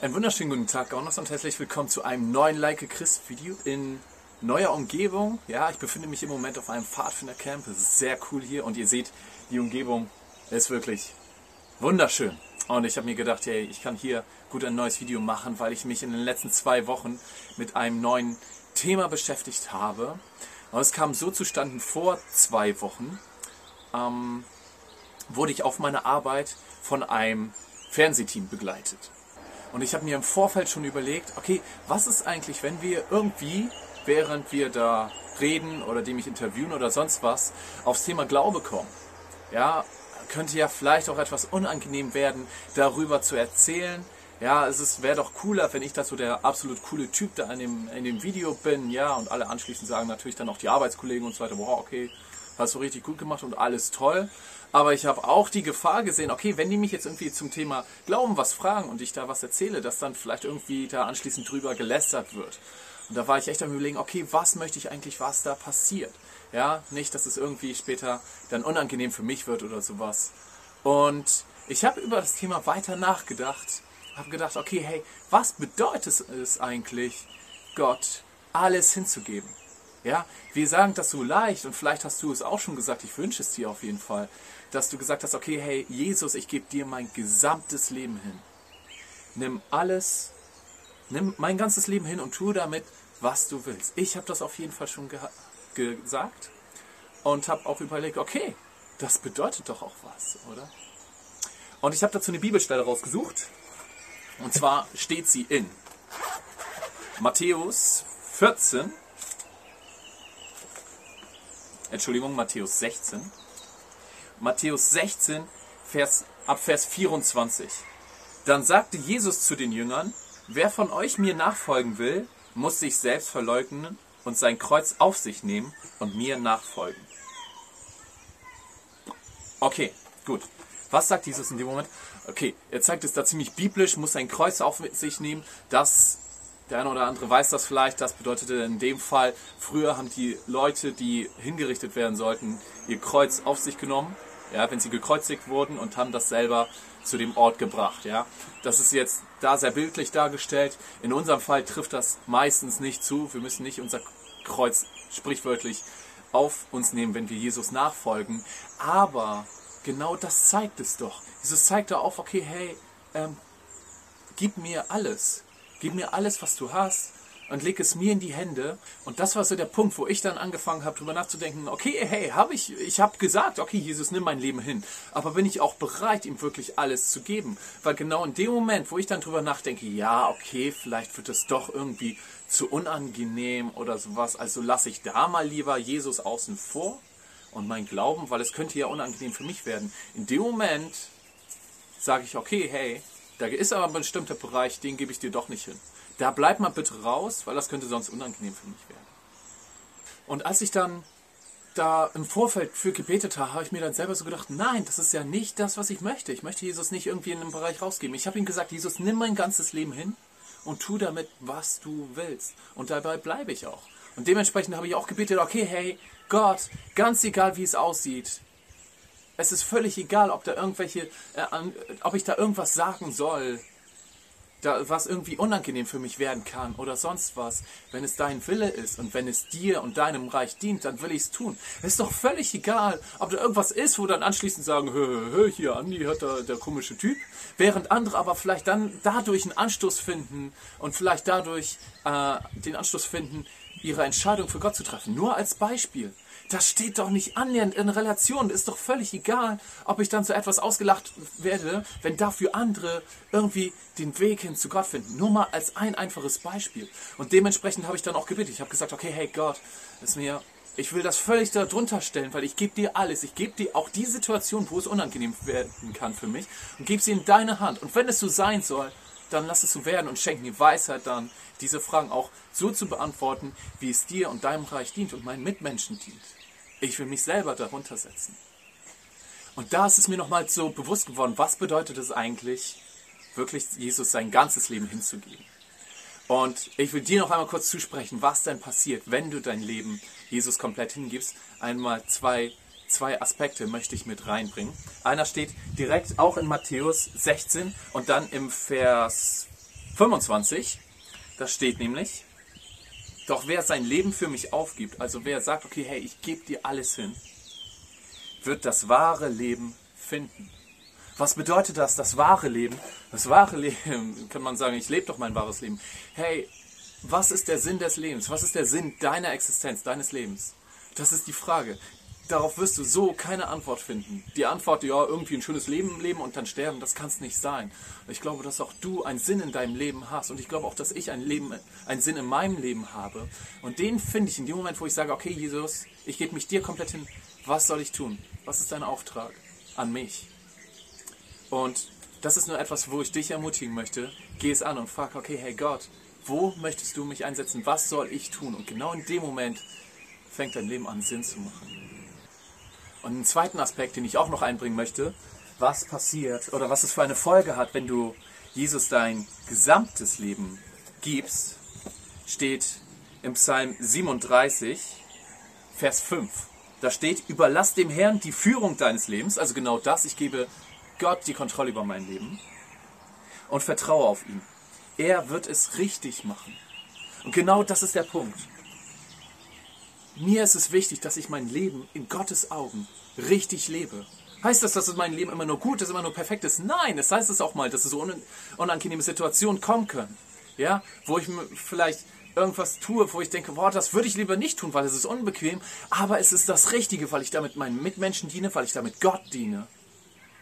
Einen wunderschönen guten Tag, Gaunos, und herzlich willkommen zu einem neuen Like Chris Video in neuer Umgebung. Ja, ich befinde mich im Moment auf einem Pfadfinder-Camp. Es ist sehr cool hier und ihr seht, die Umgebung ist wirklich wunderschön. Und ich habe mir gedacht, hey, ich kann hier gut ein neues Video machen, weil ich mich in den letzten zwei Wochen mit einem neuen Thema beschäftigt habe. Und es kam so zustande, vor zwei Wochen ähm, wurde ich auf meiner Arbeit von einem Fernsehteam begleitet. Und ich habe mir im Vorfeld schon überlegt, okay, was ist eigentlich, wenn wir irgendwie, während wir da reden oder die mich interviewen oder sonst was, aufs Thema Glaube kommen? Ja, könnte ja vielleicht auch etwas unangenehm werden, darüber zu erzählen. Ja, es wäre doch cooler, wenn ich da so der absolut coole Typ da in dem, in dem Video bin, ja, und alle anschließend sagen natürlich dann auch die Arbeitskollegen und so weiter, wow, okay, hast du richtig gut gemacht und alles toll. Aber ich habe auch die Gefahr gesehen, okay, wenn die mich jetzt irgendwie zum Thema Glauben was fragen und ich da was erzähle, dass dann vielleicht irgendwie da anschließend drüber gelästert wird. Und da war ich echt am überlegen, okay, was möchte ich eigentlich, was da passiert? Ja, nicht, dass es irgendwie später dann unangenehm für mich wird oder sowas. Und ich habe über das Thema weiter nachgedacht, habe gedacht, okay, hey, was bedeutet es eigentlich, Gott alles hinzugeben? Ja, wir sagen das so leicht und vielleicht hast du es auch schon gesagt, ich wünsche es dir auf jeden Fall, dass du gesagt hast, okay, hey, Jesus, ich gebe dir mein gesamtes Leben hin. Nimm alles, nimm mein ganzes Leben hin und tu damit, was du willst. Ich habe das auf jeden Fall schon ge gesagt und habe auch überlegt, okay, das bedeutet doch auch was, oder? Und ich habe dazu eine Bibelstelle rausgesucht. Und zwar steht sie in Matthäus 14, Entschuldigung, Matthäus 16. Matthäus 16, Vers, ab Vers 24. Dann sagte Jesus zu den Jüngern, wer von euch mir nachfolgen will, muss sich selbst verleugnen und sein Kreuz auf sich nehmen und mir nachfolgen. Okay, gut. Was sagt Jesus in dem Moment? Okay, er zeigt es da ziemlich biblisch, muss sein Kreuz auf sich nehmen. Das der eine oder andere weiß das vielleicht. Das bedeutete in dem Fall, früher haben die Leute, die hingerichtet werden sollten, ihr Kreuz auf sich genommen, ja, wenn sie gekreuzigt wurden und haben das selber zu dem Ort gebracht. Ja. Das ist jetzt da sehr bildlich dargestellt. In unserem Fall trifft das meistens nicht zu. Wir müssen nicht unser Kreuz sprichwörtlich auf uns nehmen, wenn wir Jesus nachfolgen. Aber genau das zeigt es doch. Jesus zeigt da auf, okay, hey, ähm, gib mir alles. Gib mir alles, was du hast und leg es mir in die Hände. Und das war so der Punkt, wo ich dann angefangen habe, darüber nachzudenken, okay, hey, habe ich, ich habe gesagt, okay, Jesus, nimm mein Leben hin. Aber bin ich auch bereit, ihm wirklich alles zu geben? Weil genau in dem Moment, wo ich dann drüber nachdenke, ja, okay, vielleicht wird es doch irgendwie zu unangenehm oder sowas, also lasse ich da mal lieber Jesus außen vor und mein Glauben, weil es könnte ja unangenehm für mich werden. In dem Moment sage ich, okay, hey, da ist aber ein bestimmter Bereich, den gebe ich dir doch nicht hin. Da bleib mal bitte raus, weil das könnte sonst unangenehm für mich werden. Und als ich dann da im Vorfeld für gebetet habe, habe ich mir dann selber so gedacht, nein, das ist ja nicht das, was ich möchte. Ich möchte Jesus nicht irgendwie in einem Bereich rausgeben. Ich habe ihm gesagt, Jesus, nimm mein ganzes Leben hin und tu damit, was du willst. Und dabei bleibe ich auch. Und dementsprechend habe ich auch gebetet, okay, hey, Gott, ganz egal wie es aussieht, es ist völlig egal, ob da irgendwelche, äh, ob ich da irgendwas sagen soll, da, was irgendwie unangenehm für mich werden kann oder sonst was. Wenn es dein Wille ist und wenn es dir und deinem Reich dient, dann will ich es tun. Es ist doch völlig egal, ob da irgendwas ist, wo dann anschließend sagen, hö, hö, hier, Andi hat da der komische Typ, während andere aber vielleicht dann dadurch einen Anstoß finden und vielleicht dadurch äh, den Anstoß finden, ihre Entscheidung für Gott zu treffen. Nur als Beispiel. Das steht doch nicht annähernd in Relation. Ist doch völlig egal, ob ich dann zu etwas ausgelacht werde, wenn dafür andere irgendwie den Weg hin zu Gott finden. Nur mal als ein einfaches Beispiel. Und dementsprechend habe ich dann auch gebetet. Ich habe gesagt, okay, hey Gott, ist mir, ich will das völlig darunter stellen, weil ich gebe dir alles. Ich gebe dir auch die Situation, wo es unangenehm werden kann für mich und gebe sie in deine Hand. Und wenn es so sein soll, dann lass es so werden und schenk mir Weisheit dann, diese Fragen auch so zu beantworten, wie es dir und deinem Reich dient und meinen Mitmenschen dient. Ich will mich selber darunter setzen. Und da ist es mir nochmal so bewusst geworden, was bedeutet es eigentlich, wirklich Jesus sein ganzes Leben hinzugeben. Und ich will dir noch einmal kurz zusprechen, was denn passiert, wenn du dein Leben Jesus komplett hingibst. Einmal zwei, zwei Aspekte möchte ich mit reinbringen. Einer steht direkt auch in Matthäus 16 und dann im Vers 25, da steht nämlich, doch wer sein Leben für mich aufgibt, also wer sagt, okay, hey, ich gebe dir alles hin, wird das wahre Leben finden. Was bedeutet das, das wahre Leben? Das wahre Leben, kann man sagen, ich lebe doch mein wahres Leben. Hey, was ist der Sinn des Lebens? Was ist der Sinn deiner Existenz, deines Lebens? Das ist die Frage. Darauf wirst du so keine Antwort finden. Die Antwort, ja, irgendwie ein schönes Leben leben und dann sterben, das kann es nicht sein. Ich glaube, dass auch du einen Sinn in deinem Leben hast und ich glaube auch, dass ich ein Leben, einen Sinn in meinem Leben habe. Und den finde ich in dem Moment, wo ich sage, okay, Jesus, ich gebe mich dir komplett hin. Was soll ich tun? Was ist dein Auftrag an mich? Und das ist nur etwas, wo ich dich ermutigen möchte. Geh es an und frag, okay, hey Gott, wo möchtest du mich einsetzen? Was soll ich tun? Und genau in dem Moment fängt dein Leben an, Sinn zu machen. Und einen zweiten Aspekt, den ich auch noch einbringen möchte, was passiert oder was es für eine Folge hat, wenn du Jesus dein gesamtes Leben gibst, steht im Psalm 37, Vers 5. Da steht, überlass dem Herrn die Führung deines Lebens, also genau das, ich gebe Gott die Kontrolle über mein Leben und vertraue auf ihn. Er wird es richtig machen. Und genau das ist der Punkt. Mir ist es wichtig, dass ich mein Leben in Gottes Augen richtig lebe. Heißt das, dass mein Leben immer nur gut ist, immer nur perfekt ist? Nein, das heißt es auch mal, dass es so unangenehme Situationen kommen können. Ja, wo ich vielleicht irgendwas tue, wo ich denke, boah, das würde ich lieber nicht tun, weil es ist unbequem, aber es ist das Richtige, weil ich damit meinen Mitmenschen diene, weil ich damit Gott diene.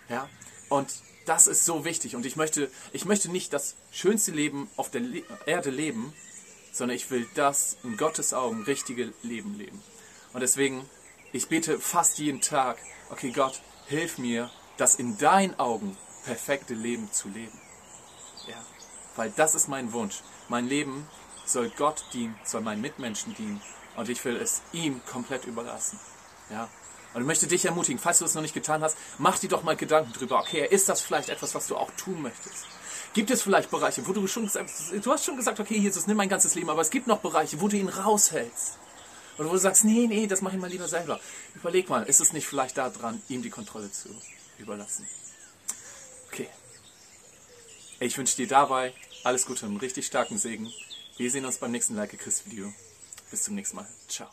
Ja, und das ist so wichtig und ich möchte, ich möchte nicht das schönste Leben auf der Le Erde leben, sondern ich will das in Gottes Augen richtige Leben leben. Und deswegen, ich bete fast jeden Tag, okay Gott, hilf mir, das in deinen Augen perfekte Leben zu leben. Ja, weil das ist mein Wunsch. Mein Leben soll Gott dienen, soll meinen Mitmenschen dienen und ich will es ihm komplett überlassen. Ja, und ich möchte dich ermutigen, falls du es noch nicht getan hast, mach dir doch mal Gedanken drüber. Okay, ist das vielleicht etwas, was du auch tun möchtest? Gibt es vielleicht Bereiche, wo du schon gesagt hast, du hast schon gesagt, okay, Jesus, nimm mein ganzes Leben, aber es gibt noch Bereiche, wo du ihn raushältst. Oder wo du sagst, nee, nee, das mache ich mal lieber selber. Überleg mal, ist es nicht vielleicht da dran, ihm die Kontrolle zu überlassen? Okay. Ich wünsche dir dabei alles Gute und einen richtig starken Segen. Wir sehen uns beim nächsten Like Christ Video. Bis zum nächsten Mal. Ciao.